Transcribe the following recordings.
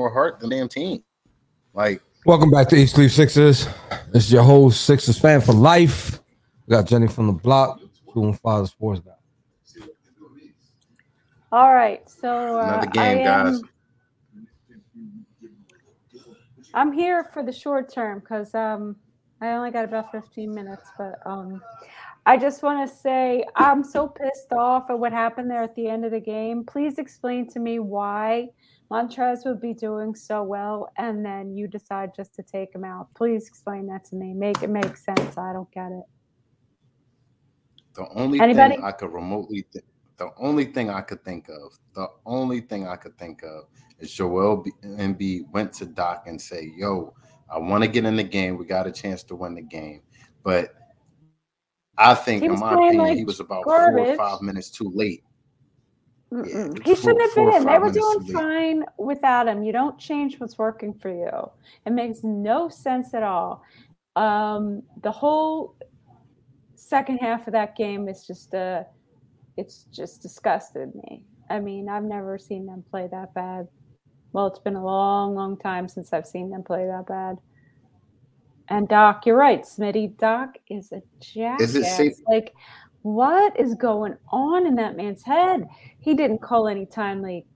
more heart than damn team. Like, welcome back to East Sleep Sixers. It's your whole Sixers fan for life. We got Jenny from the block, doing Father Sports guy. All right, so uh, another game, guys. I'm here for the short term because um, I only got about 15 minutes, but um, I just want to say I'm so pissed off at what happened there at the end of the game. Please explain to me why Montrez would be doing so well and then you decide just to take him out. Please explain that to me. Make it make sense. I don't get it. The only Anybody? thing I could remotely th- the only thing I could think of, the only thing I could think of is Joel Embiid went to Doc and say, "Yo, I want to get in the game. We got a chance to win the game." But I think, in my opinion, like he was about garbage. four or five minutes too late. Yeah, he shouldn't have been in. They were doing fine without him. You don't change what's working for you. It makes no sense at all. Um, the whole second half of that game is just a, uh, it's just disgusted me. I mean, I've never seen them play that bad. Well, it's been a long, long time since I've seen them play that bad. And Doc, you're right, Smitty. Doc is a jackass. Is it safe? Like, what is going on in that man's head? He didn't call any timely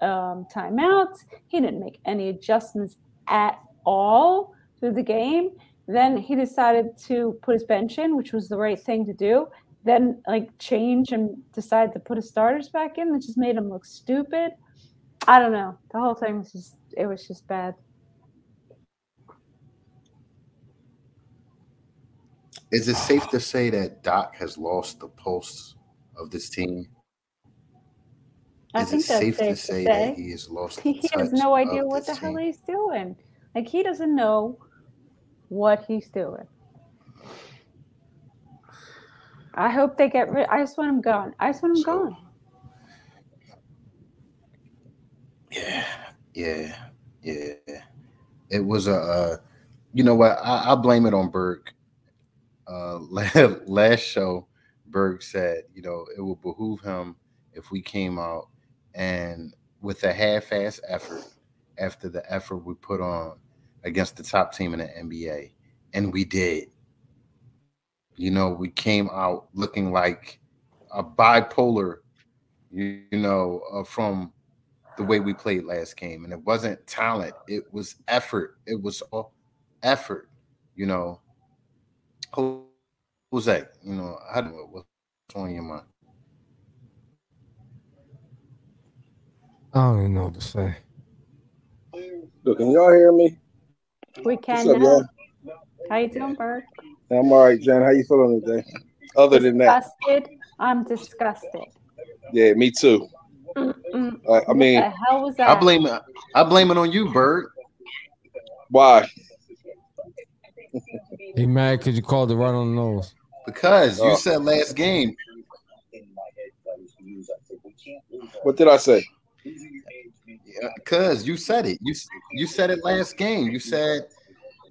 um, timeouts. He didn't make any adjustments at all through the game. Then he decided to put his bench in, which was the right thing to do. Then, like, change and decide to put his starters back in, which just made him look stupid. I don't know. The whole thing was just, it was just bad. Is it safe to say that Doc has lost the pulse of this team? I Is it safe, safe to, say, that he has lost? he has no idea what the team? hell he's doing. Like he doesn't know what he's doing. I hope they get rid. I just want him gone. I just want him so, gone. Yeah, yeah, yeah. It was a, uh, you know what? I, I blame it on Berg uh, last show, Berg said, you know, it would behoove him if we came out and with a half-ass effort after the effort we put on against the top team in the NBA, and we did. You know, we came out looking like a bipolar, you, you know, uh, from the way we played last game, and it wasn't talent; it was effort. It was all effort. You know, Jose, you know, I don't know what's on your mind? I don't even know what to say. Look, can y'all hear me? We can What's up, y'all? How you doing, Bert? I'm all right, Jen. How you feeling today? Other than that, disgusted. I'm disgusted. Yeah, me too. Uh, I mean, what the hell was that? I blame it. I blame it on you, Bert. Why? He mad because you called it right on the nose. Because you oh. said last game. What did I say? Because you said it. You you said it last game. You said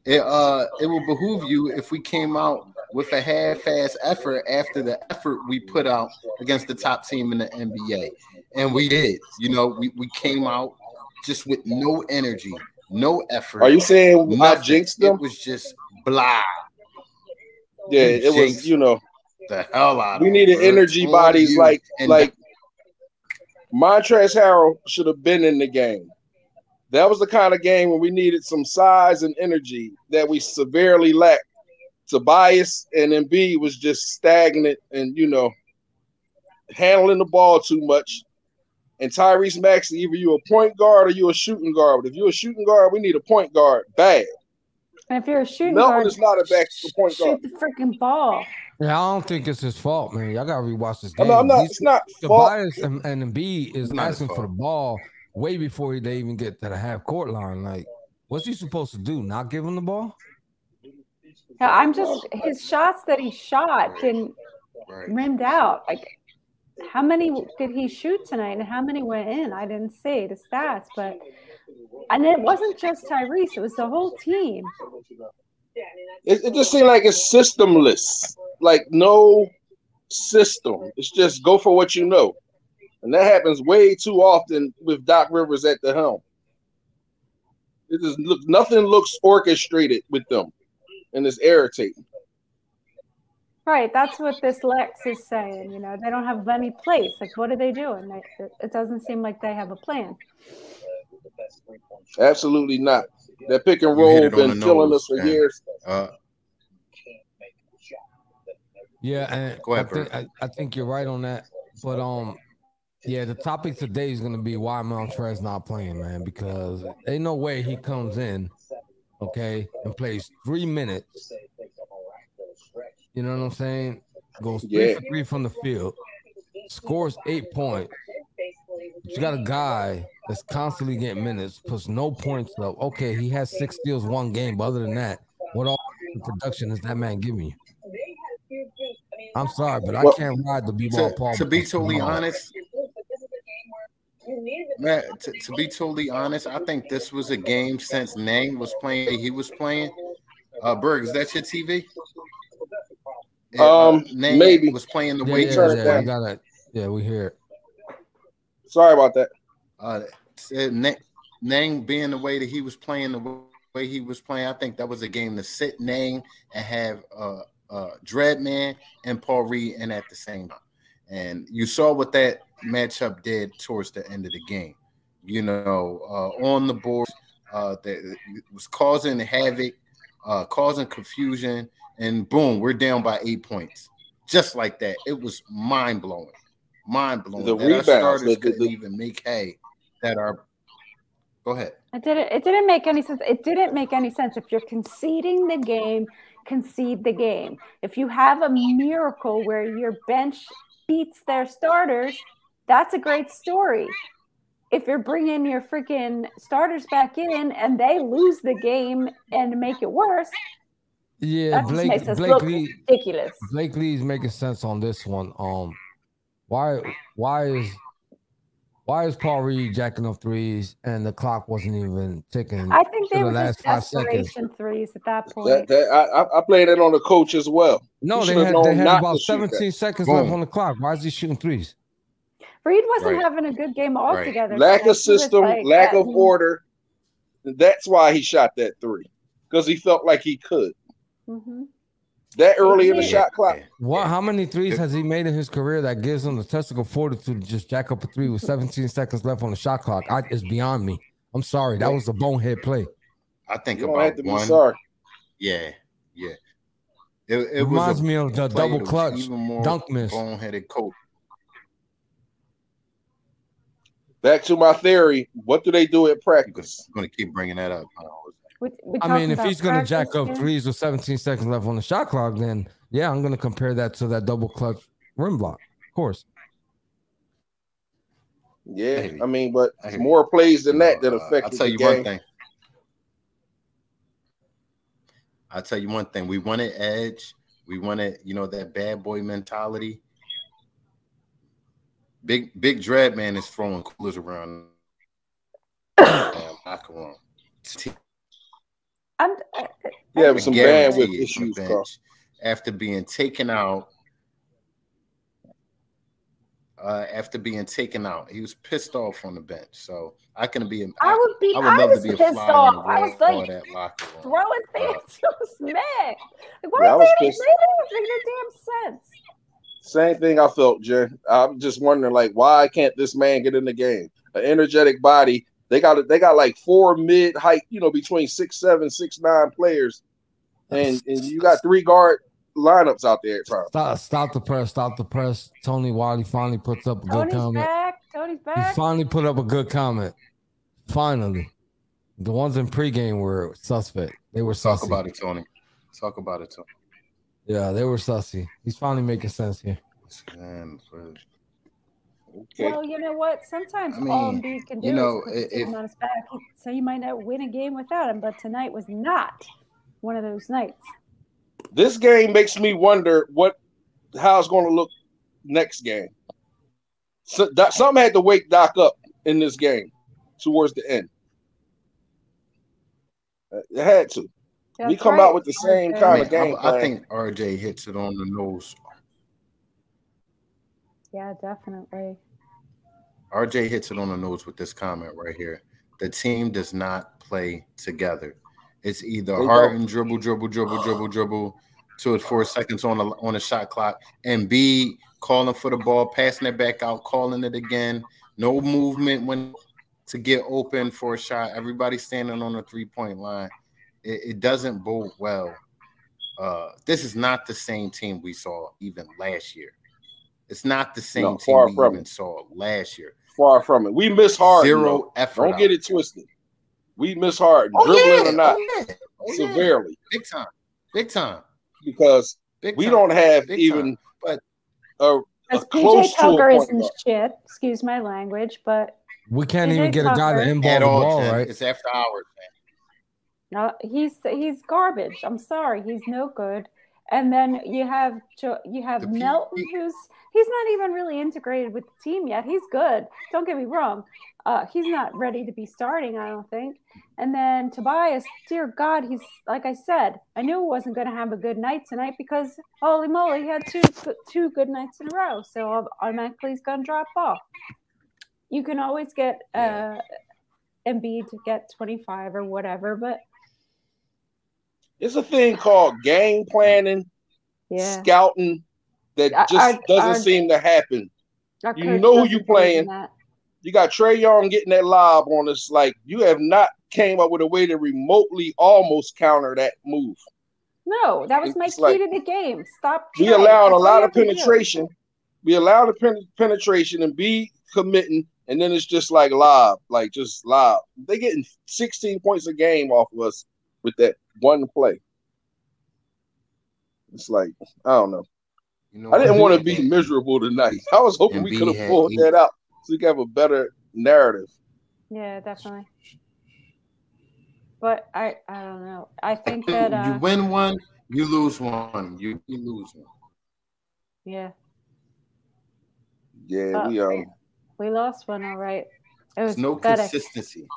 it. Uh, it will behoove you if we came out with a half-ass effort after the effort we put out against the top team in the NBA, and we did. You know, we we came out just with no energy, no effort. Are you saying I jinxed them? It was just blah. Yeah, it was, you know, the hell out. We needed energy bodies like like Montrezl Harrell should have been in the game. That was the kind of game where we needed some size and energy that we severely lacked. Tobias and Embiid was just stagnant and you know handling the ball too much. And Tyrese Maxey, either you a point guard or you a shooting guard. But if you're a shooting guard, we need a point guard bad. And if you're a shooting Melton guard, is not a back to point shoot guard. the freaking ball. Yeah, I don't think it's his fault, man. Y'all gotta rewatch this game. I'm not, I'm not it's not Tobias and, and Embiid is asking for the ball way before they even get to the half court line. Like, what's he supposed to do? Not give him the ball? Yeah, I'm just his shots that he shot didn't right. rimmed out. Like, how many did he shoot tonight, and how many went in? I didn't see the stats, but and it wasn't just Tyrese; it was the whole team. It, it just seemed like it's systemless, like no system. It's just go for what you know, and that happens way too often with Doc Rivers at the helm. It just look nothing looks orchestrated with them, and it's irritating. Right, that's what this Lex is saying. You know, they don't have any place. Like, what are they doing? They, it doesn't seem like they have a plan. Absolutely not. That pick and roll been killing us for years. Uh, yeah, and Go ahead, I, think, I, I, think you're right on that. But um, yeah, the topic today is gonna be why Montrez not playing, man, because ain't no way he comes in, okay, and plays three minutes. You know what I'm saying? Goes three yeah. for three from the field, scores eight points. You got a guy that's constantly getting minutes, puts no points up. Okay, he has six steals one game, but other than that, what all production is that man giving you? I'm sorry, but well, I can't ride the b-ball Paul. To be totally honest, man, to, to, be totally honest, I think this was a game since Niang was playing. He was playing. Uh, Berg, is that your TV? Um, maybe was playing the yeah, way yeah, turned yeah, got it. Yeah, we hear it. Sorry about that. Uh, Niang being the way that he was playing the way he was playing, I think that was a game to sit Niang and have uh, uh, Dreadman and Paul Reed in at the same time. And you saw what that matchup did towards the end of the game. You know, uh, on the board, uh, that was causing havoc, uh, causing confusion, and boom, we're down by eight points, just like that. It was mind blowing, mind blowing. The rebounds, our starters the, the, couldn't even make hay. That are go ahead. It didn't. It didn't make any sense. It didn't make any sense if you're conceding the game concede the game. If you have a miracle where your bench beats their starters, that's a great story. If you're bringing your freaking starters back in and they lose the game and make it worse, yeah, Blake, Blake Lee, ridiculous. Blake Lee's making sense on this one. Um, why why is why is Paul Reed jacking up threes and the clock wasn't even ticking? I think they were the last five seconds. threes at that point. That, that, I, I played it on the coach as well. No, they had, they had about 17 seconds Boom. left on the clock. Why is he shooting threes? Reed wasn't right. having a good game altogether. Right. Lack of system, like lack of order. That's why he shot that three because he felt like he could. Mm-hmm that early in the shot clock. What? How many threes has he made in his career that gives him the testicle fortitude to just jack up a three with 17 seconds left on the shot clock? I, it's beyond me. I'm sorry. That was a bonehead play. I think you about one. sorry. Yeah, yeah. It, it, reminds me of the double clutch dunk miss. Boneheaded coach. Back to my theory. What do they do at practice? I'm going to keep bringing that up. We, we I mean, if he's going to jack up threes with 17 seconds left on the shot clock, then yeah, I'm going to compare that to that double clutch rim block, of course. Yeah, I mean, but more plays than that that uh, affect. I'll tell you game. one thing. I'll tell you one thing. We wanted edge. We wanted, you know, that bad boy mentality. Big Big Dread Man is throwing coolers around. locker room. I'm, uh, yeah, with some bandwidth issues. After being taken out, uh, after being taken out, he was pissed off on the bench. So I can be. I would be. I, would I was be pissed off. I was like throwing things. Uh, I was mad. Like, why yeah, was pissed. making damn sense? Same thing I felt, Jen. I'm just wondering, like, why can't this man get in the game? An energetic body they got they got like four mid height, you know, between six seven, six nine players, and and you got three guard lineups out there. at Stop, stop the press, stop the press. Tony Wiley finally puts up a Tony's good comment. Back. Tony's back. He finally put up a good comment. Finally, the ones in pregame were suspect. They were sussy. talk about it, Tony. Talk about it, Tony. Yeah, they were sussy. He's finally making sense here. Man, Okay. Well, you know what? Sometimes I mean, all Embiid can do you know, is put if, on his back. So you might not win a game without him, but tonight was not one of those nights. This game makes me wonder what how it's going to look next game. So Doc, something had to wake Doc up in this game towards the end. It had to. That's we come right. out with the same kind I mean, of game. I, I think RJ hits it on the nose. Yeah, definitely. RJ hits it on the nose with this comment right here. the team does not play together. It's either Harden dribble, dribble, dribble, dribble, dribble, two or four seconds on a on a shot clock, and B calling for the ball, passing it back out, calling it again. No movement when to get open for a shot. Everybody standing on the three point line. It, it doesn't bode well. Uh, this is not the same team we saw even last year. It's not the same no, team we even it. saw last year. Far from it. We miss hard. Zero effort. Don't get it twisted. We miss hard, oh, dribbling yeah. or not, oh, yeah. Oh, severely. Big time. Big time. Because Big we don't have Big even time. but a, a close PJ Tucker isn't shit. Excuse my language, but we can't PJ even get Tucker. a guy to inbound the ball, right? It's after hours, man. No, he's he's garbage. I'm sorry, he's no good. And then you have you have the Melton, who's he's not even really integrated with the team yet. He's good. Don't get me wrong. Uh, he's not ready to be starting, I don't think. And then Tobias, dear God, he's like I said, I knew he wasn't going to have a good night tonight because holy moly, he had two two good nights in a row. So automatically he's going to drop off. You can always get uh, Embiid to get 25 or whatever, but it's a thing called game planning, yeah. scouting that just our, doesn't our, seem to happen. You know who you're playing. You got Trae Young getting that lob on us. Like you have not came up with a way to remotely almost counter that move. No, that was my it's key like, to the game. Stop. We allowed a lot of penetration. We allowed the pen- penetration and be committing, and then it's just like lob, like just lob. They getting 16 points a game off of us with that one play. It's like I don't know. You know I didn't want to be miserable tonight. I was hoping we could have pulled that out so we could have a better narrative. Yeah, definitely. But I, I don't know. I think that uh, you win one, you lose one. You, you lose one. Yeah. Yeah, uh, we um we lost one. All right. It was no pathetic. consistency.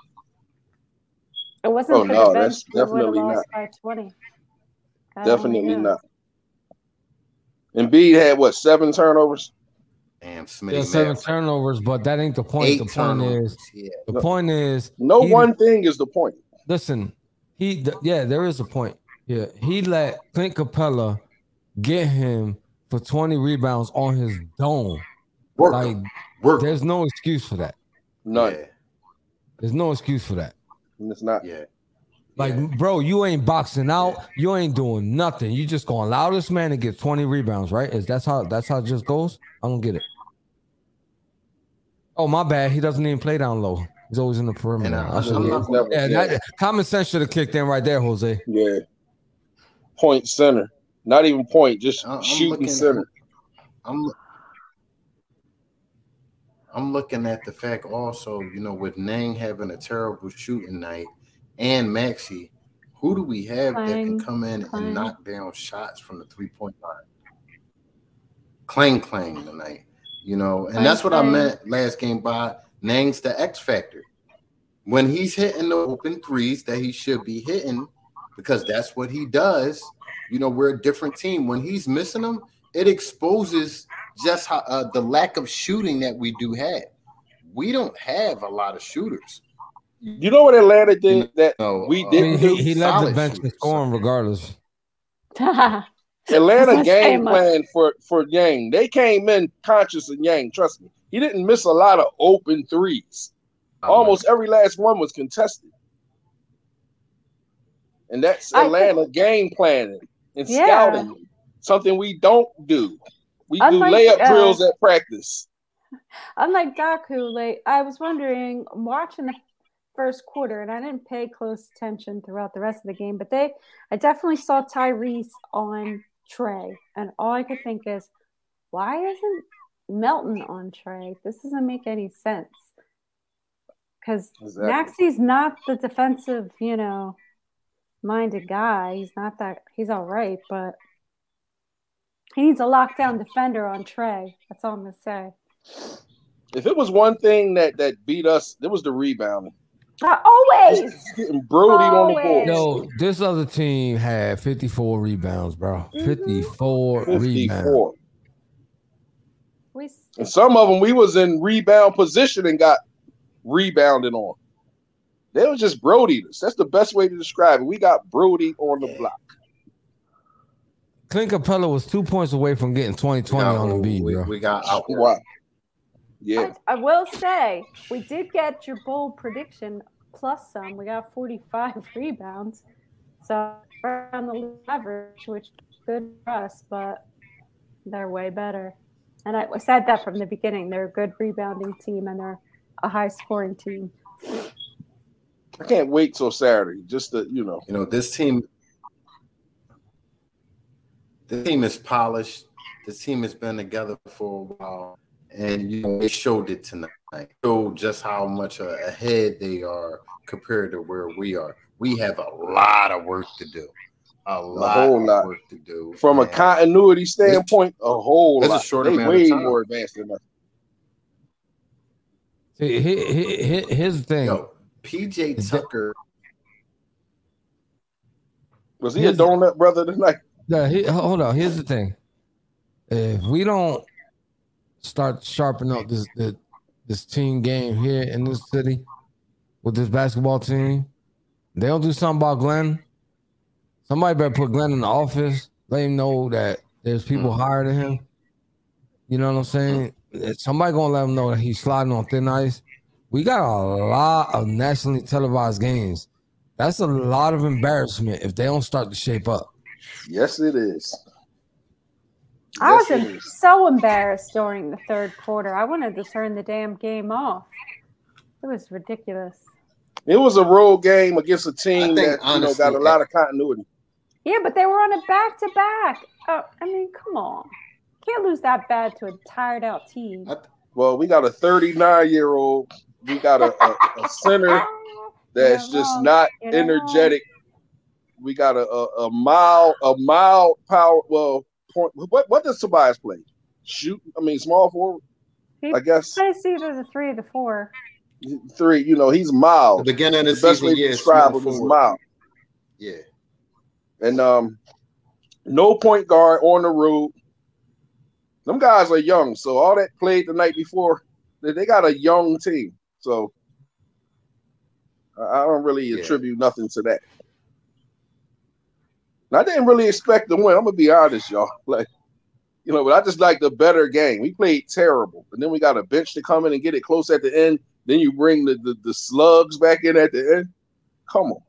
It wasn't oh, for no, the bench. That's definitely not. By 20. definitely not. Embiid had what seven turnovers? Damn, Smitty yeah, seven turnovers, but that ain't the point. Eight the point is yeah. the no, point is no he, one thing is the point. Listen, he yeah, there is a point. Yeah, he let Clint Capela get him for 20 rebounds on his dome. Work. Like, Work. there's no excuse for that. None. Yeah. There's no excuse for that. It's not. Yeah. Like, yeah. bro, you ain't boxing out. You ain't doing nothing. You just gonna allow this man to get 20 rebounds, right? Is that's how that's how it just goes? I don't get it. Oh, my bad. He doesn't even play down low. He's always in the perimeter. Uh, I, I yeah, that, common sense should have kicked in right there, Jose. Yeah. Point center. Not even point, just I'm shooting looking, center. I'm I'm looking at the fact also, you know, with Niang having a terrible shooting night and Maxey, who do we have that can come in and knock down shots from the three point line? Clang clang tonight, you know, and that's what I meant last game by Niang's the X factor. When he's hitting the open threes that he should be hitting, because that's what he does. You know, we're a different team. When he's missing them, it exposes just how uh, the lack of shooting that we do have. We don't have a lot of shooters. You know what Atlanta did that no, we uh, didn't he, he left the bench to scoring regardless. Atlanta game plan for for Niang. They came in conscious of Yang. Trust me, he didn't miss a lot of open threes. Oh, Almost every last one was contested, and that's Atlanta think, game planning and yeah. scouting. Something we don't do. We unlike, do layup uh, drills at practice. Unlike Doc, who like I was wondering, watching the first quarter, and I didn't pay close attention throughout the rest of the game, but they, I definitely saw Tyrese on Trae, and all I could think is, why isn't Melton on Trae? This doesn't make any sense. Because exactly. Not the defensive, you know, minded guy. He's not that. He's all right, but he needs a lockdown defender on Trae. That's all I'm gonna say. If it was one thing that that beat us, it was the rebounding. Uh, always getting brodied on the board. No, this other team had 54 rebounds, bro. Mm-hmm. 54, 54 rebounds. And some of them we was in rebound position and got rebounded on. They were just Brody. That's the best way to describe it. We got Brody on the block. Clint Capela was two points away from getting 2020 on the beat, we, bro. We got out. Wow. Yeah. I, I, will say we did get your bold prediction plus some. We got 45 rebounds. So on the average, which is good for us, but they're way better. And I said that from the beginning. They're a good rebounding team and they're a high scoring team. I can't wait till Saturday. Just to you know. You know, this team the team is polished. The team has been together for a while. And you know, they showed it tonight. Showed just how much uh, ahead they are compared to where we are. We have a lot of work to do. A lot, a whole lot. work to do. From a continuity standpoint, a whole lot. A short they way more advanced than us. Here's the thing. Yo, PJ Tucker. Was he a donut brother tonight? Yeah, he, hold on. Here's the thing. If we don't start sharpening up this, this this team game here in this city with this basketball team, they don't do something about Glenn. Somebody better put Glenn in the office. Let him know that there's people mm-hmm. higher than him. You know what I'm saying? Somebody gonna let him know that he's sliding on thin ice. We got a lot of nationally televised games. That's a lot of embarrassment if they don't start to shape up. Yes, it is. I yes, was so embarrassed during the third quarter. I wanted to turn the damn game off. It was ridiculous. It was a road game against a team that honestly, you know got a lot of continuity. Yeah, but they were on a back to oh, back. I mean, come on. Can't lose that bad to a tired out team. Well, we got a 39 year old. We got a, a, a center that's just not energetic. We got a, a, a mild a mild power. Well, point. What what does Tobias play? Shoot. I mean, small forward. He I guess. Plays either the three or the four. Three. You know, he's mild. The beginning of the, the best way to describe him is mild. Yeah. And um, no point guard on the road. Them guys are young, so all that played the night before, they got a young team. So I don't really yeah. attribute nothing to that. I didn't really expect to win. I'm gonna be honest, y'all. Like, you know, but I just like the better game. We played terrible, and then we got a bench to come in and get it close at the end. Then you bring the the, the slugs back in at the end. Come on.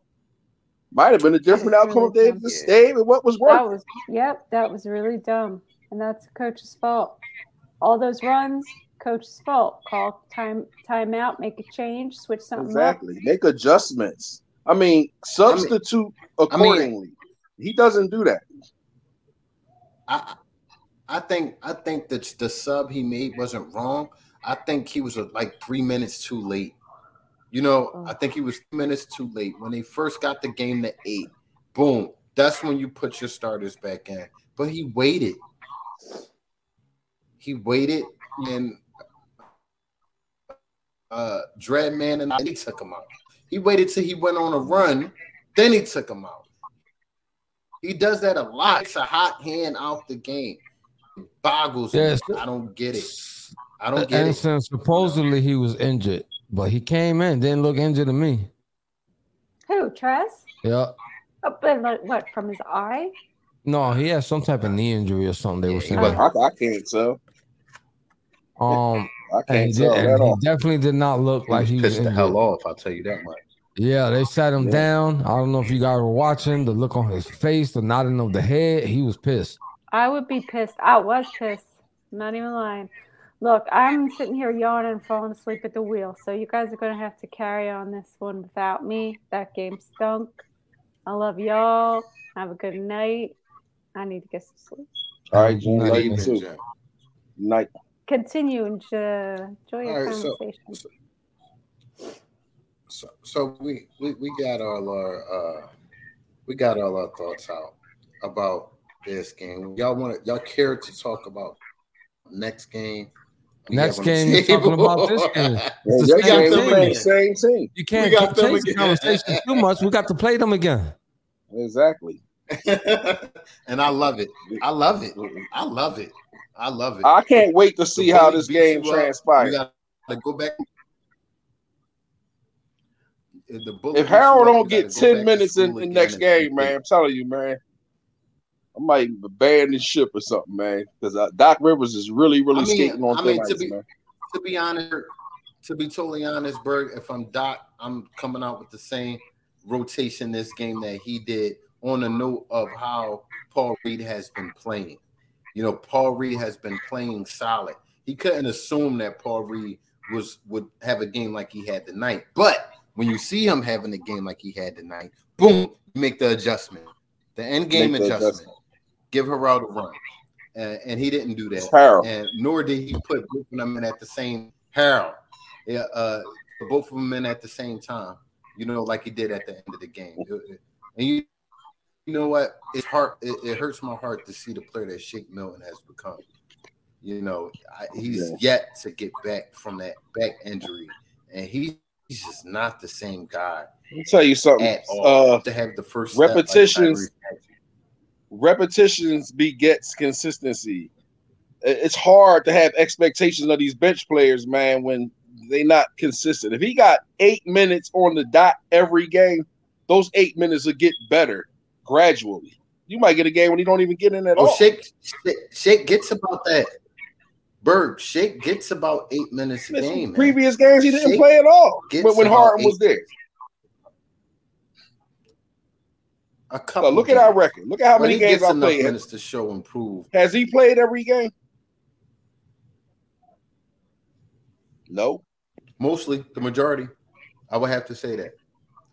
Might have been a different outcome if they just stayed with what was working. That was, yep, that was really dumb. And that's coach's fault. All those runs, coach's fault. Call time time out, make a change, switch something exactly. Up. Make adjustments. I mean, substitute I mean, accordingly. I mean, he doesn't do that. I I think I think that the sub he made wasn't wrong. I think he was uh, like three minutes too late. You know, oh. I think he was three minutes too late when they first got the game to eight. Boom, that's when you put your starters back in. But he waited. He waited and uh Dreadman and I, he took him out. He waited till he went on a run, then he took him out. He does that a lot. It's a hot hand out the game. It boggles yes. me. I don't get it. I don't get and it. Since supposedly he was injured, but he came in, didn't look injured to me. Who, Trez? Yeah. Oh, but what, from his eye? No, he has some type of knee injury or something. They were saying. I, I can't tell. Um, I can't tell did, he definitely did not look he like he was pissed the hell off. I'll tell you that much. Yeah, they sat him yeah. down. I don't know if you guys were watching the look on his face, the nodding of the head. He was pissed. I would be pissed. I was pissed. I'm not even lying. Look, I'm sitting here yawning and falling asleep at the wheel. So you guys are going to have to carry on this one without me. That game stunk. I love y'all. Have a good night. I need to get some sleep. All right, June. Night, you too. Night. Continue and uh, enjoy your right, conversation. So, so, so, so we, we we got all our uh, we got all our thoughts out about this game. Y'all want y'all care to talk about next game? Next game, you're talking about this game. It's the same, team. same team. You can't We change the conversation too much. We got to play them again. Exactly. and I love it. I love it. I love it. I love it. I can't wait to see how this game transpires. We got to go back the if Harrell don't get ten minutes in the next game, man, I'm telling you, man, I might abandon ship or something, man, because uh, Doc Rivers is really, really I mean, skating on I mean, to be, man. To be honest, to be totally honest, Berg, if I'm Doc, I'm coming out with the same rotation this game that he did on a note of how Paul Reed has been playing. You know, Paul Reed has been playing solid. He couldn't assume that Paul Reed was would have a game like he had tonight. But when you see him having a game like he had tonight, boom, make the adjustment, the end game adjustment. adjustment. Give Harrell a run. Uh, and he didn't do that. And nor did he put both of them in at the same Harrell. Yeah, uh, both of them in at the same time. You know, like he did at the end of the game. And you, you know what? It's hard. It, it hurts my heart to see the player that Shake Milton has become. You know, I, he's yeah. yet to get back from that back injury, and he, he's just not the same guy. Let me tell you something. Uh, to have the first repetitions, like repetitions begets consistency. It's hard to have expectations of these bench players, man, when they not consistent. If he got eight minutes on the dot every game, those eight minutes will get better gradually. You might get a game when he don't even get in at oh, all. Shake, Shake gets about that. Berg, Shake gets about eight minutes a game. Previous man. games he didn't Shake play at all when, when Harden was there. A couple. look games. at our record. Look at how many games I played. Minutes to show improve. Has he played every game? No. Mostly, the majority. I would have to say that.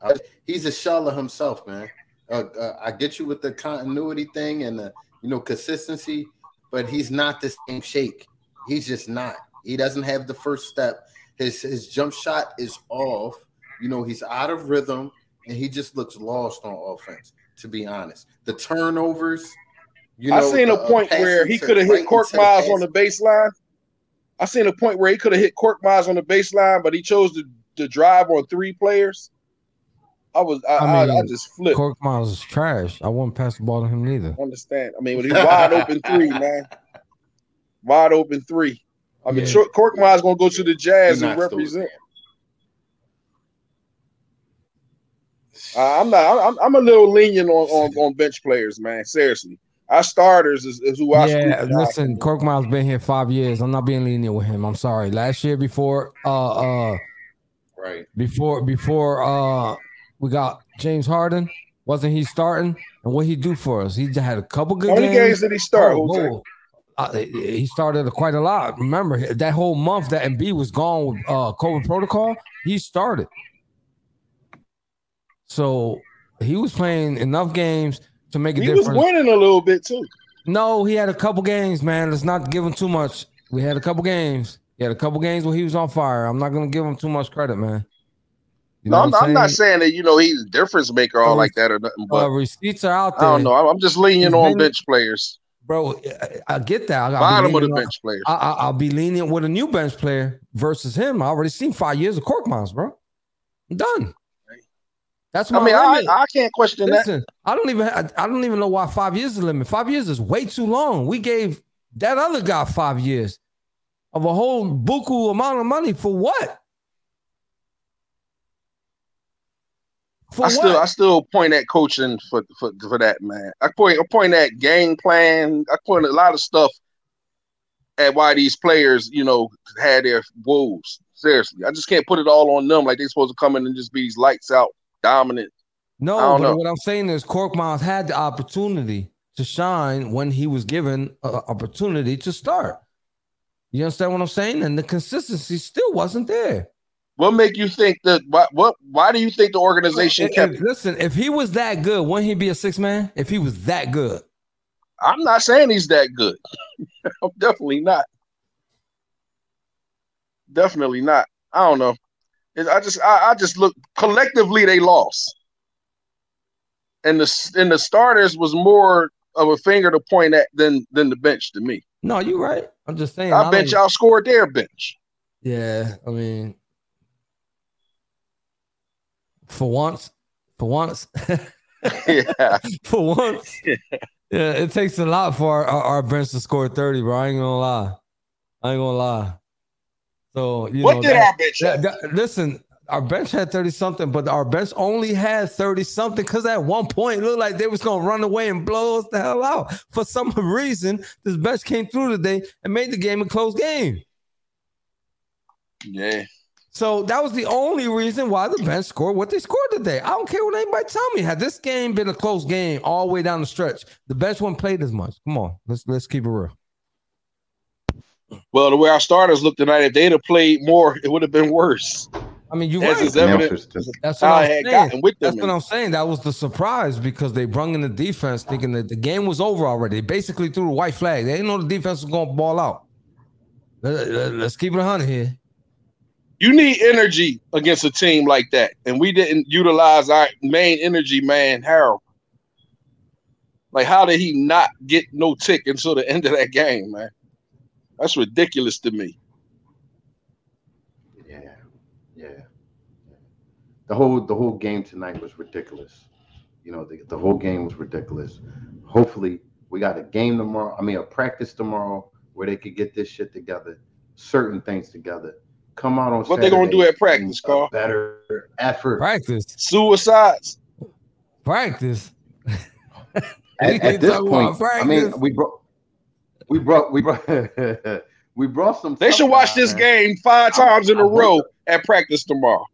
I, he's a shell of himself, man. Uh, uh, I get you with the continuity thing and the you know consistency, but he's not the same shake. He's just not. He doesn't have the first step. His his jump shot is off. You know, he's out of rhythm and he just looks lost on offense, to be honest. The turnovers, you know, I seen a uh, point where he could have hit Korkmaz on the baseline. I seen a point where he could have hit Korkmaz on the baseline, but he chose to, to drive on three players. I was I, I, mean, I, I just flipped. Korkmaz is trash. I wouldn't pass the ball to him neither. Understand? I mean, when he's wide open three, man wide open three. I mean, yeah. Korkmaz gonna go to the Jazz and represent. Uh, I'm not. I'm, I'm a little lenient on, on, on bench players, man. Seriously, our starters is, is who I. Yeah, listen, Korkmaz's been here five years. I'm not being lenient with him. I'm sorry. Last year, before, uh, uh, right before before uh, we got James Harden. Wasn't he starting? And what he do for us? He had a couple good. How many games, games did he start? Oh, uh, he started quite a lot. Remember that whole month that Embiid was gone with uh, COVID protocol, he started. So he was playing enough games to make a he difference. He was winning a little bit too. No, he had a couple games, man. Let's not give him too much. We had a couple games. He had a couple games where he was on fire. I'm not gonna give him too much credit, man. You know no, I'm, I'm, not saying that you know he's a difference maker all like that or nothing. But uh, receipts are out there. I don't know. I'm just leaning on bench players bro. I, get that. I'll Bottom of the bench players. I, will be lenient with a new bench player versus him. I already seen five years of Korkmaz, bro. I'm done. That's my I mean, I, I, can't question Listen, that. I don't even I, I, don't even know why five years is the limit. Five years is way too long. We gave that other guy five years of a whole buku amount of money for what? For I still I still point at coaching for, for for that man. I point I point at game plan. I point a lot of stuff at why these players, you know, had their woes. Seriously, I just can't put it all on them like they're supposed to come in and just be these lights out dominant. No, but what I'm saying is Korkmaz had the opportunity to shine when he was given an opportunity to start. You understand what I'm saying? And the consistency still wasn't there. What make you think that? What? What? Why do you think the organization if, kept? listen, if he was that good, wouldn't he be a six man? If he was that good, I'm not saying he's that good. I'm definitely not. Definitely not. I don't know. I just, I, I just look collectively they lost, and the and the starters was more of a finger to point at than than the bench to me. No, you're right. I'm just saying. I, bench, I bench outscored their bench. Yeah, I mean, for once, for once, yeah, for once, yeah. yeah. it takes a lot for our, our, bench to score thirty, bro. I ain't gonna lie, I ain't gonna lie. So you what know, did that, our bench? that, that, listen, our bench had 30 something, but our bench only had 30 something because at one point it looked like they was gonna run away and blow us the hell out. For some reason, this bench came through today and made the game a close game. Yeah. So that was the only reason why the bench scored what they scored today. I don't care what anybody tell me. Had this game been a close game all the way down the stretch, the bench wouldn't played as much. Come on, let's let's keep it real. Well, the way our starters looked tonight, if they'd have played more, it would have been worse. I mean, you right. That's what I'm saying. That's what I'm saying. That was the surprise because they brung in the defense thinking that the game was over already. They basically threw the white flag. They didn't know the defense was going to ball out. Let's keep it 100 here. You need energy against a team like that, and we didn't utilize our main energy man, Harrell. Like, how did he not get no tick until the end of that game, man? That's ridiculous to me. Yeah, yeah. The whole the whole game tonight was ridiculous. You know, the, the whole game was ridiculous. Hopefully, we got a game tomorrow. I mean, a practice tomorrow where they could get this shit together, certain things together. Come out on what they gonna do at practice, Carl? Better effort. Practice. Suicides. Practice. at, at this point, I mean, we brought we brought we brought we brought some. They should watch this man. game five times I, in a row at practice tomorrow.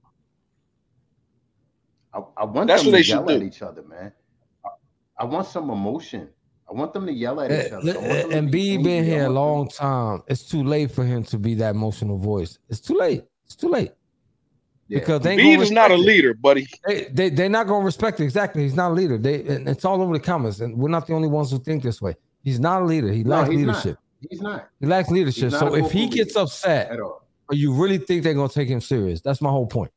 I, I want That's them what to they yell at each other, man. I, I, want some emotion. I want them to yell at eh, each other. And B been here a long time. It's too late for him to be that emotional voice. It's too late. It's too late. Yeah. Because they Embiid is not a leader, it. buddy. They, they they're not gonna respect it. Exactly. He's not a leader. They it's all over the comments, and we're not the only ones who think this way. He's not a leader. He no, lacks leadership. Not. He's not. He lacks leadership. So if he gets upset, at all. or you really think they're gonna take him serious, that's my whole point.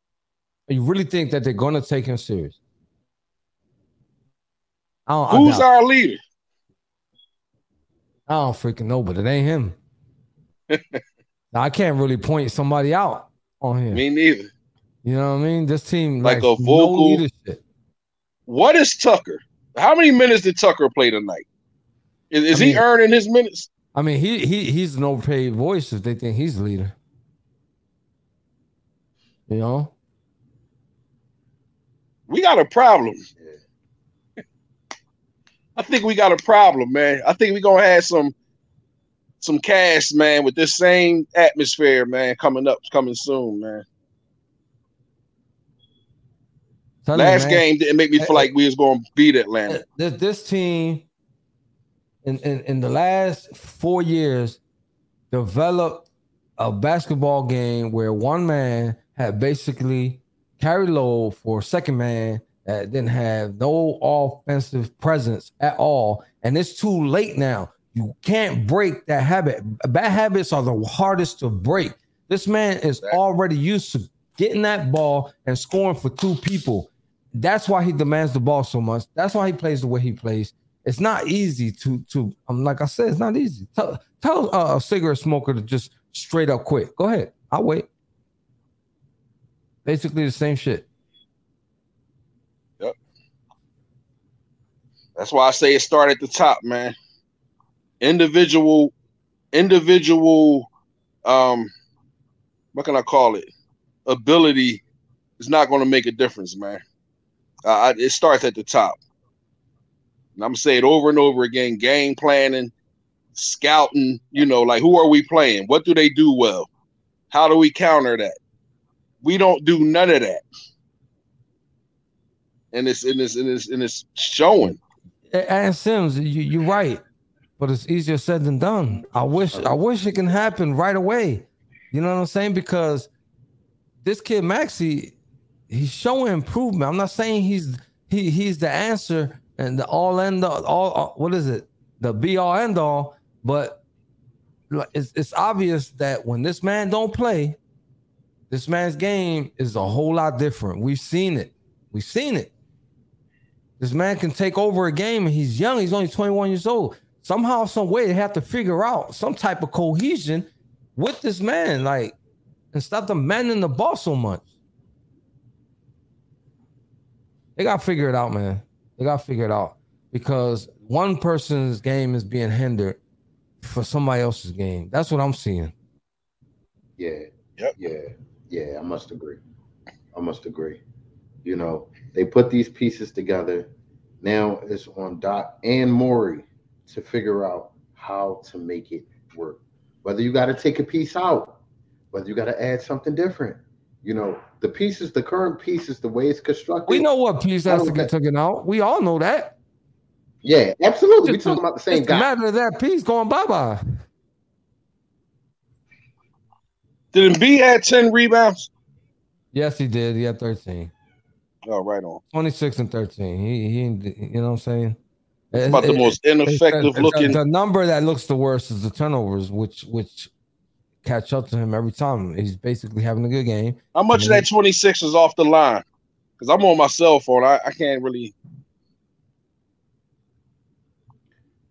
Or you really think that they're gonna take him serious? Who's our leader? I don't freaking know, but it ain't him. now, I can't really point somebody out on him. Me neither. You know what I mean? This team like a vocal. No what is Tucker? How many minutes did Tucker play tonight? Is, is mean, he earning his minutes? I mean, he he he's an overpaid voice if they think he's the leader. You know, we got a problem. I think we got a problem, man. I think we're gonna have some some cash, man, with this same atmosphere, man, coming up, coming soon, man. Tell Last you, game didn't make me feel like we was gonna beat Atlanta. This, this team in, in, in the last four years developed a basketball game where one man had basically carry load for second man that didn't have no offensive presence at all. And it's too late now. You can't break that habit. Bad habits are the hardest to break. This man is already used to getting that ball and scoring for two people. That's why he demands the ball so much. That's why he plays the way he plays it's not easy to to um like I said, it's not easy. Tell tell uh, a cigarette smoker to just straight up quit. Go ahead, I'll wait. Basically the same shit. That's why I say it start at the top, man. Individual, individual, um, what can I call it? Ability is not going to make a difference, man. Uh, it starts at the top. And I'm gonna say it over and over again, game planning, scouting, you know, like who are we playing? What do they do well? How do we counter that? We don't do none of that. And it's and it's and it's and it's showing. And Sims, you, you're right. But it's easier said than done. I wish I wish it can happen right away. You know what I'm saying? Because this kid Maxey, he's showing improvement. I'm not saying he's he he's the answer and the all end all, all uh, what is it? The be all end all. But it's it's obvious that when this man don't play, this man's game is a whole lot different. We've seen it. We've seen it. This man can take over a game and he's young. He's only 21 years old. Somehow, some way, they have to figure out some type of cohesion with this man, like, and stop demanding the ball so much. They got to figure it out, man. They got to figure it out because one person's game is being hindered for somebody else's game. That's what I'm seeing. Yeah. Yep. Yeah. Yeah. I must agree. I must agree. You know, they put these pieces together. Now it's on Doc and Morey to figure out how to make it work. Whether you got to take a piece out, whether you got to add something different. You know, the pieces, the current pieces, the way it's constructed. We know what piece has to get taken out. We all know that. Yeah, absolutely. We're talking about the same guy. matter of that piece going bye bye. Did Embiid add 10 rebounds? Yes, he did. He had 13. Oh, right on. 26 and 13. He, he you know what I'm saying? It's about it, the most ineffective the, looking. The, the, number that looks the worst is the turnovers, which which catch up to him every time. He's basically having a good game. How much of that 26 is off the line? Because I'm on my cell phone. I, I can't really.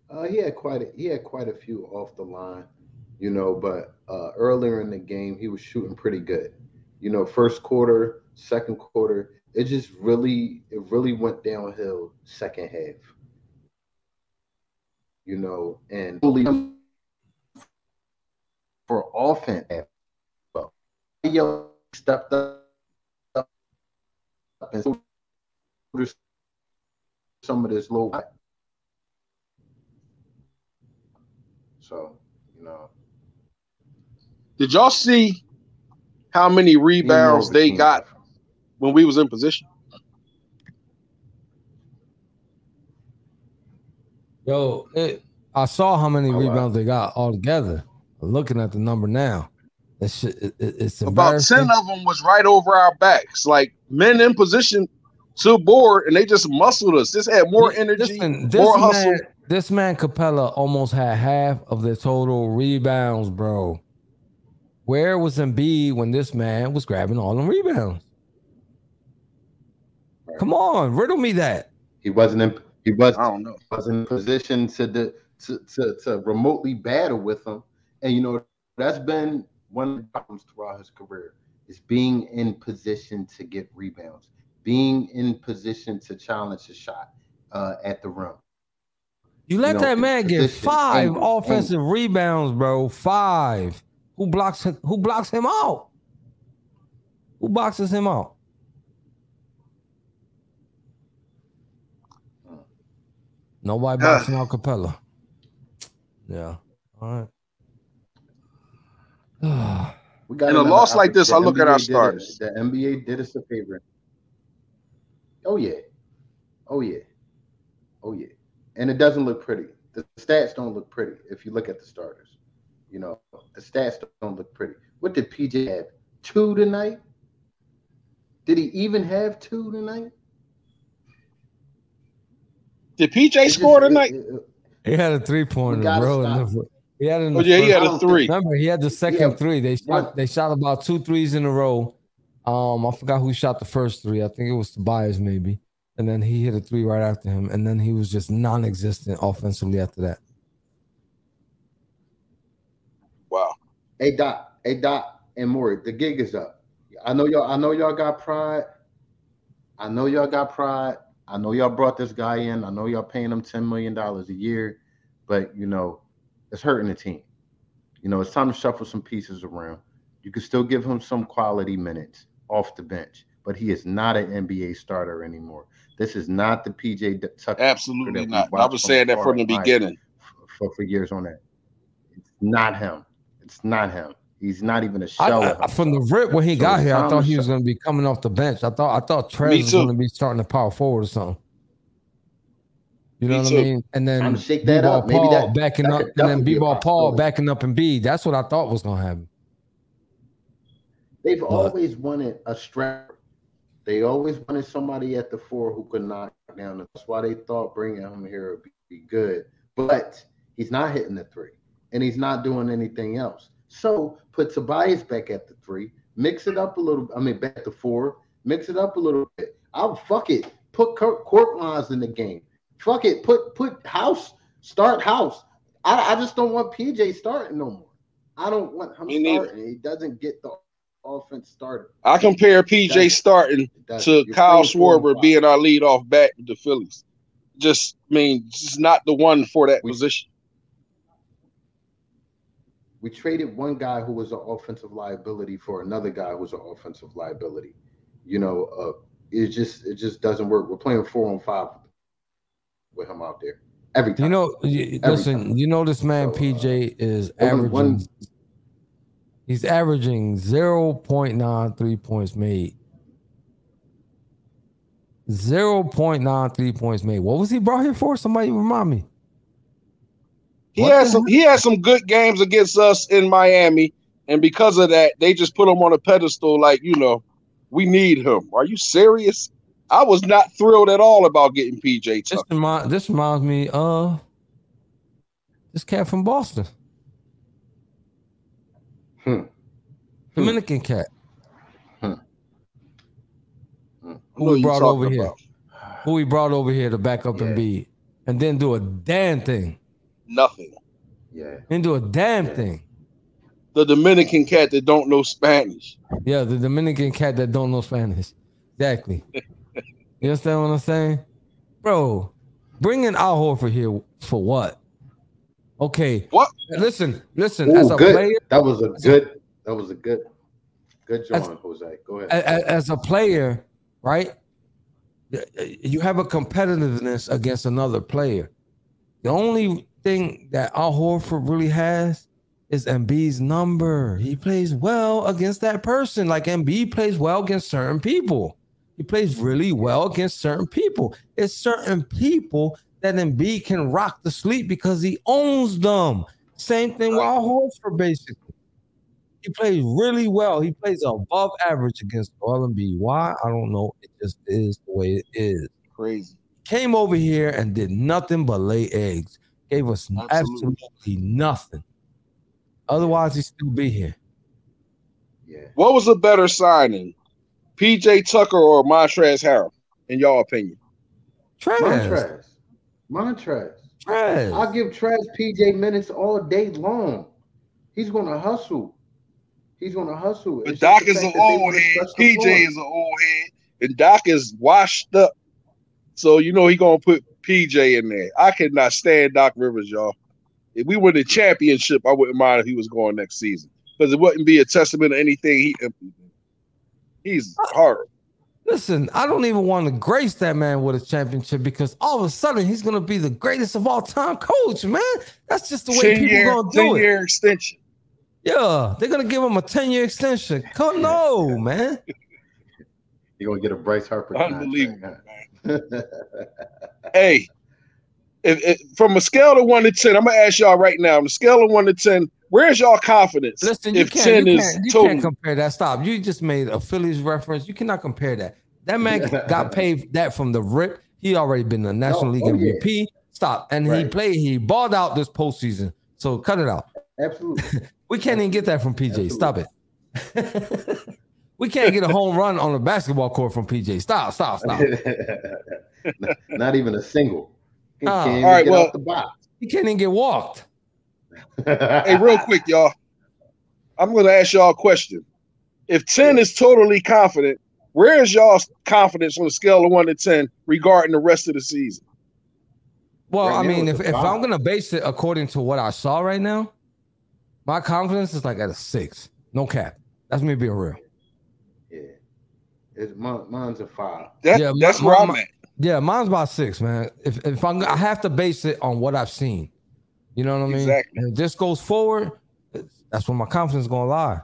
Uh, he had quite a, he had quite a few off the line, you know. But uh, earlier in the game, he was shooting pretty good. You know, first quarter, second quarter, it just really it really went downhill second half. You know, and for offense, well, yo stepped up and some of this low. So, you know. Did y'all see how many rebounds they got when we was in position? Yo, it, I saw how many oh, rebounds wow. they got all together. Looking at the number now, it's it, it's about ten of them was right over our backs, like men in position to board, and they just muscled us. This had more energy, Listen, more hustle. This man Capela almost had half of the total rebounds, bro. Where was Embiid when this man was grabbing all them rebounds? Come on, riddle me that. He wasn't in. He was. I don't know. Wasn't in position to the to, to to remotely battle with him, and you know that's been one of the problems throughout his career is being in position to get rebounds, being in position to challenge a shot uh, at the rim. You let you know, that man get five and, offensive and, rebounds, bro. Five. Who blocks him? Who blocks him out? Who boxes him out? Nobody boxing ah. out Capela. Yeah. All right. we got in a loss like this, I look NBA at our starters. The NBA did us a favor. Oh yeah. Oh yeah. Oh yeah and it doesn't look pretty. The stats don't look pretty if you look at the starters. You know, the stats don't look pretty. What did PJ have? Two tonight? Did he even have two tonight? Did PJ score tonight? It, it, he had a three pointer, bro. He had oh, yeah, he had a three. Remember, he had the second yeah. three. They shot. They shot about two threes in a row. Um, I forgot who shot the first three. I think it was Tobias, maybe and then he hit a three right after him, and then he was just non-existent offensively after that. Wow. Hey Doc, hey Doc and Morey, the gig is up. I know y'all. I know y'all got pride. I know y'all got pride. I know y'all brought this guy in. I know y'all paying him ten million dollars a year, but you know, it's hurting the team. You know, it's time to shuffle some pieces around. You can still give him some quality minutes off the bench, but he is not an NBA starter anymore. This is not the PJ Tucker. Absolutely not. I was saying that from the beginning. For, for years on that. It's not him. It's not him. He's not even a shell. I, I, from the rip when he so got here, I thought he was going to be coming off the bench. I thought I thought Trez was going to be starting to power forward or something. You know Me what too. I mean? And then shake that up. Maybe that backing up, and then B-ball Paul backing up and B. That's what I thought was going to happen. They've but, always wanted a strap they always wanted somebody at the four who could knock down. That's why they thought bringing him here would be good. But he's not hitting the three, and he's not doing anything else. So put Tobias back at the three, mix it up a little. I mean, back to four, mix it up a little bit. I'll fuck it. Put Kurt Korkmaz in the game. Fuck it. Put put House. Start House. I, I just don't want PJ starting no more. I don't want him starting. He doesn't get the offense started. I compare PJ starting to Kyle Schwarber being our leadoff back with the Phillies. Just I mean, just not the one for that we, position. We traded one guy who was an offensive liability for another guy who was an offensive liability. You know, uh, it just it just doesn't work. We're playing four on five with him out there every time. You know, every listen. Time. You know, this man so, PJ is uh, averaging. One, he's averaging zero point nine three points made. 0.93 points made. What was he brought here for? Somebody remind me. He what had some. He had some good games against us in Miami, and because of that, they just put him on a pedestal. Like you know, we need him. Are you serious? I was not thrilled at all about getting PJ Tucker. This, remind, this reminds me of this cat from Boston. Hmm. Dominican cat. Hmm. Who we brought over here? Who we brought over here to back up yeah. and be, and then do a damn thing. Nothing. Yeah. And do a damn yeah. thing. The Dominican cat that don't know Spanish. Yeah, the Dominican cat that don't know Spanish. Exactly. you understand what I'm saying, bro? Bringing Al Horford here for what? Okay. What? Listen, listen. Ooh, as a good. player, that was a good. That was a good. Good job, as, Jose. Go ahead. As, as a player, right? You have a competitiveness against another player. The only thing that Al Horford really has is Embiid's number. He plays well against that person. Like Embiid plays well against certain people. He plays really well against certain people. It's certain people that Embiid can rock the sleep because he owns them. Same thing with Al Horford, basically. He plays really well. He plays above average against Joel Embiid. Why? I don't know. It just is the way it is. Crazy. Came over here and did nothing but lay eggs. Gave us absolutely, absolutely nothing. Otherwise, he'd still be here. Yeah. What was a better signing, PJ Tucker or Montrezl Harrell, in your opinion? Trash. Montrez. Montrez. Trash. I'll give Trash PJ minutes all day long. He's gonna hustle. He's gonna hustle. But it's Doc is an old head. PJ is an old head, and Doc is washed up. So you know he gonna put PJ in there. I cannot stand Doc Rivers, y'all. If we win the championship, I wouldn't mind if he was going next season because it wouldn't be a testament to anything he He's oh. hard. Listen, I don't even want to grace that man with a championship because all of a sudden he's going to be the greatest of all time coach, man. That's just the way people year, going to do 10 it. year extension. Yeah, they're going to give him a 10 year extension. Come, no, man. You're going to get a Bryce Harper. Unbelievable, man. hey, if, if, from a scale of one to 10, I'm to ask y'all right now, on a scale of one to 10, Where's y'all confidence? Listen, you can't, you, can't, you can't, compare that. Stop. You just made a Phillies reference. You cannot compare that. That man got paid that from the rip. He already been the National oh, League oh, MVP. Yeah. Stop. And right. he played, he balled out this postseason. So cut it out. Absolutely. we can't even get that from PJ. Absolutely. Stop it. we can't get a home run on a basketball court from PJ. Stop, stop, stop. Not even a single. He uh, all right, well, he can't even get walked hey, real quick, y'all. I'm going to ask y'all a question. If 10 is totally confident, where is y'all's confidence on a scale of 1 to 10 regarding the rest of the season? Well, right I mean, if, if I'm going to base it according to what I saw right now, my confidence is like at a six. No cap. That's me being real. Yeah. It's, mine's a five. That, yeah, that's my, where I'm at. Yeah, mine's about six, man. If if I'm, I have to base it on what I've seen. You know what I mean? Exactly. if this goes forward, that's when my confidence is gonna lie.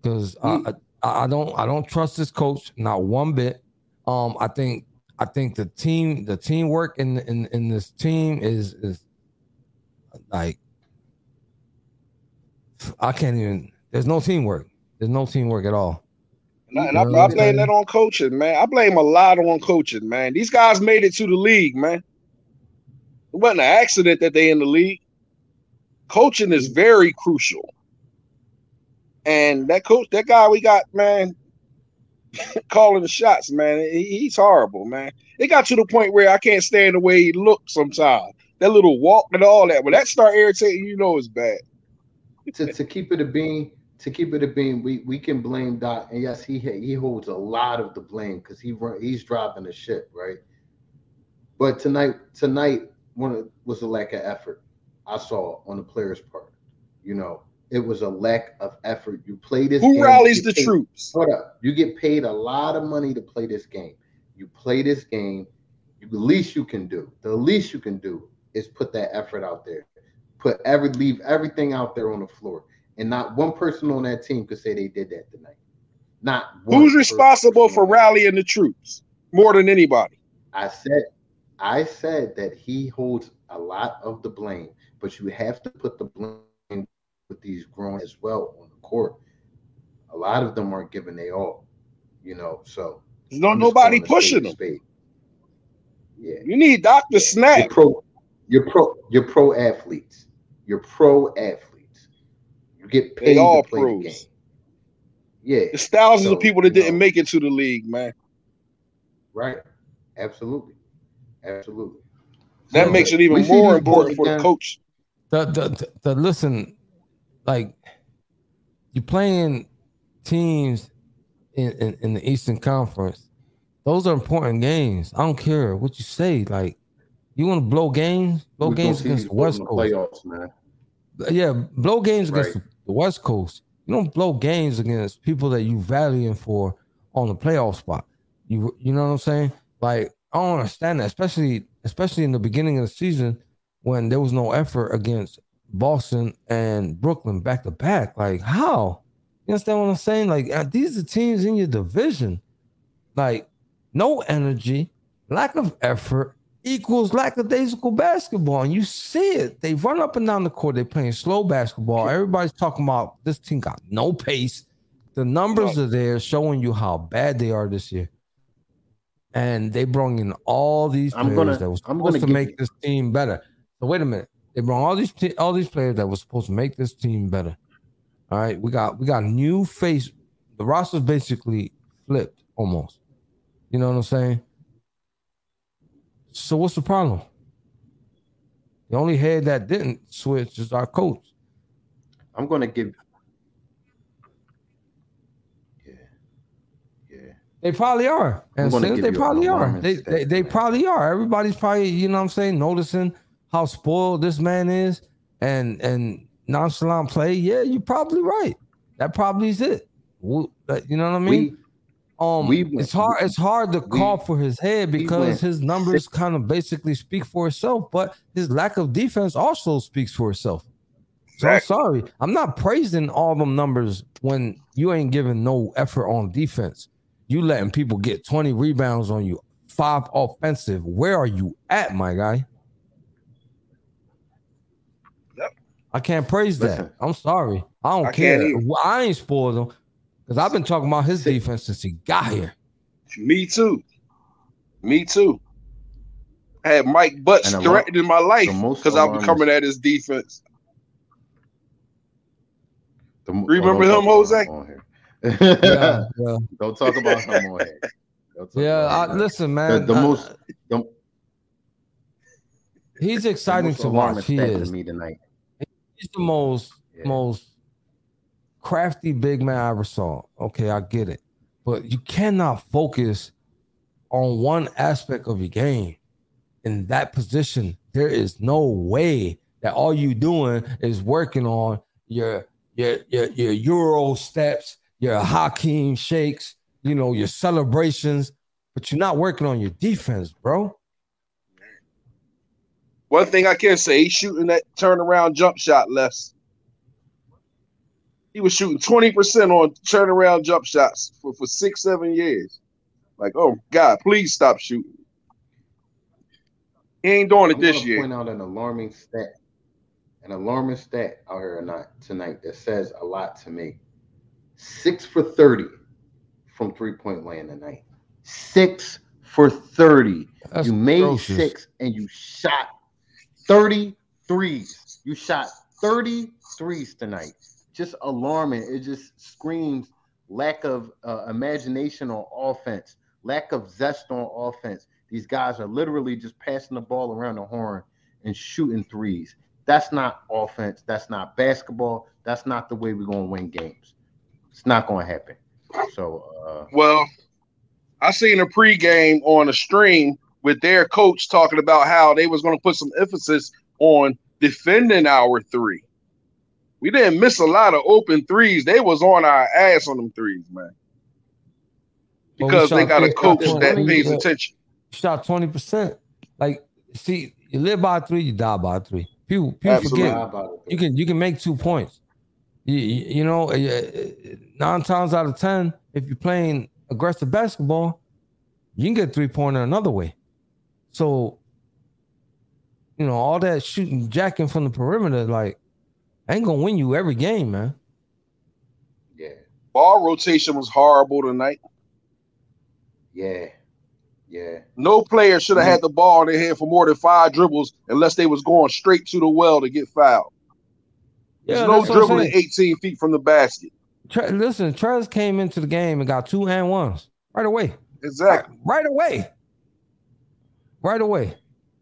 Because mm. I, I don't I don't trust this coach not one bit. Um, I think I think the team the teamwork in in in this team is is like I can't even. There's no teamwork. There's no teamwork at all. And, I, I, I blame that on coaching, man. I blame a lot on coaching, man. These guys made it to the league, man. It wasn't an accident that they in the league coaching is very crucial. And that coach, that guy we got, man, calling the shots, man, he's horrible, man. It got to the point where I can't stand the way he looks sometimes. That little walk and all that. When that start irritating, you know it's bad. to, to keep it a bean, to keep it a beam, we, we can blame Doc, and yes, he he holds a lot of the blame because he run, he's driving the ship, right? But tonight, tonight, one was a lack of effort. I saw on the players' part. You know, it was a lack of effort. You play this. Who game, rallies the paid, troops? Hold up. You get paid a lot of money to play this game. You play this game. You, the least you can do. The least you can do is put that effort out there. Put every leave everything out there on the floor, and not one person on that team could say they did that tonight. Not who's responsible for rallying the troops more than anybody. I said, I said that he holds a lot of the blame, but you have to put the blame with these grown as well on the court. A lot of them aren't giving they all, you know. So there's no nobody pushing them. Spade. Yeah, you need Doctor yeah. Snap. You're pro, you're pro, you're pro athletes. You're pro athletes. You get paid they all to play pros. the game. Yeah, there's thousands so, of people that didn't know, make it to the league, man. Right. Absolutely. Absolutely. That so, makes it even more important for the coach. The, the, the, the listen, like you're playing teams in, in, in, the Eastern Conference. Those are important games. I don't care what you say. Like you want to blow games, blow we games against the West Coast. Playoffs, man. Yeah, blow games right. against the West Coast. You don't blow games against people that you value for on the playoff spot. You you know what I'm saying? Like I don't understand that, especially especially in the beginning of the season when there was no effort against Boston and Brooklyn back to back. Like, how? You understand what I'm saying? Like, uh, these are teams in your division. Like, no energy, lack of effort equals lackadaisical basketball. And you see it. They run up and down the court. They're playing slow basketball. Everybody's talking about this team got no pace. The numbers are there showing you how bad they are this year. And they brought in all these players gonna, that was supposed to make this team better. So wait a minute. They brought all these all these players that was supposed to make this team better. All right, we got we got new face. The roster's basically flipped almost. You know what I'm saying? So what's the problem? The only head that didn't switch is our coach. I'm going to give. Yeah, yeah. They probably are, and since they probably are, they, they, they probably are. Everybody's probably you know what I'm saying noticing how spoiled this man is and and nonchalant play, yeah, you're probably right. That probably is it. You know what I mean? We, um, we went, it's hard. It's hard to we, call for his head because his numbers kind of basically speak for itself, but his lack of defense also speaks for itself. So I'm sorry, I'm not praising all them numbers when you ain't giving no effort on defense. You letting people get 20 rebounds on you, five offensive. Where are you at, my guy? Yep. I can't praise Listen, that. I'm sorry. I don't I care. I ain't spoiled him because I've been talking about his defense since he got here. Me too. Me too. I had Mike Butts directed in my life because I've been coming at his defense. The, Remember oh, him, Jose? yeah, yeah. Don't talk about him on here. Yeah, I, listen, man. The, the most. The, he's exciting to watch. He is. Me tonight he's the most yeah. most crafty big man I ever saw. Okay, I get it. But you cannot focus on one aspect of your game in that position. There is no way that all you doing is working on your your your, your Euro steps, your Hakeem shakes, you know, your celebrations, but you're not working on your defense, bro. One thing I can say, he's shooting that turnaround jump shot less. He was shooting 20% on turnaround jump shots for, for six, seven years. Like, oh God, please stop shooting. He ain't doing it I'm this year. Point out an alarming stat, an alarming stat out here tonight, tonight that says a lot to me. Six for 30 from three point land tonight. Six for 30. That's you made atrocious. six and you shot 33s. You shot 33s tonight. Just alarming. It just screams lack of uh, imagination on offense, lack of zest on offense. These guys are literally just passing the ball around the horn and shooting threes. That's not offense. That's not basketball. That's not the way we're going to win games. It's not going to happen. So, uh, well, I seen a pregame on a stream with their coach talking about how they was going to put some emphasis on defending our three. We didn't miss a lot of open threes. They was on our ass on them threes, man. Because they got a coach that pays attention. Shot twenty percent. Like, see, you live by three, you die by three. People, people forget you can you can make two points. You, you know, uh, uh, nine times out of ten, if you're playing aggressive basketball, you can get three pointer another way. So, you know, all that shooting, jacking from the perimeter, like, ain't gonna win you every game, man. Yeah. Ball rotation was horrible tonight. Yeah. Yeah. No player should have had the ball in their hand for more than five dribbles unless they was going straight to the well to get fouled. There's yeah, no dribbling 18 feet from the basket. Tre- listen, Trez came into the game and got two and ones right away. Exactly. Right, right away. Right away.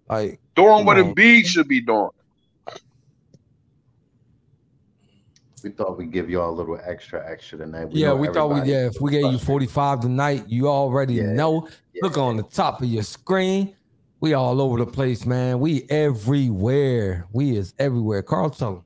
Like doing what Embiid should be doing. We thought we'd give y'all a little extra, extra tonight. We yeah, we thought we yeah. If we gave you 45 tonight, you already yeah. know. Yeah. Look on the top of your screen. We all over the place, man. We everywhere. We is everywhere. Carl,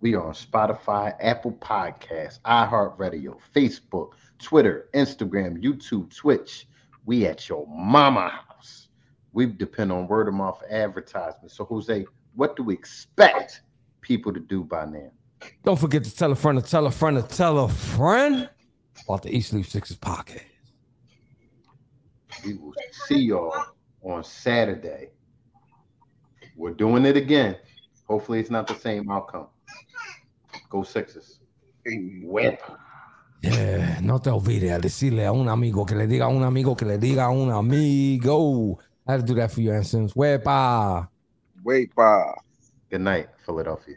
We are on Spotify, Apple Podcasts, iHeartRadio, Facebook, Twitter, Instagram, YouTube, Twitch. We at your mama house. We depend on word of mouth advertisement. So, Jose, what do we expect people to do by now? Don't forget to tell a friend to tell a friend to tell a friend about the East Leaf Sixers podcast. We will see y'all on Saturday. We're doing it again. Hopefully, it's not the same outcome. Go Sixers. Web. Yeah, no te olvides decirle a un amigo que le diga a un amigo que le diga a un amigo. I had to do that for you, Ansons. Wepa. Wepa. Good night, Philadelphia.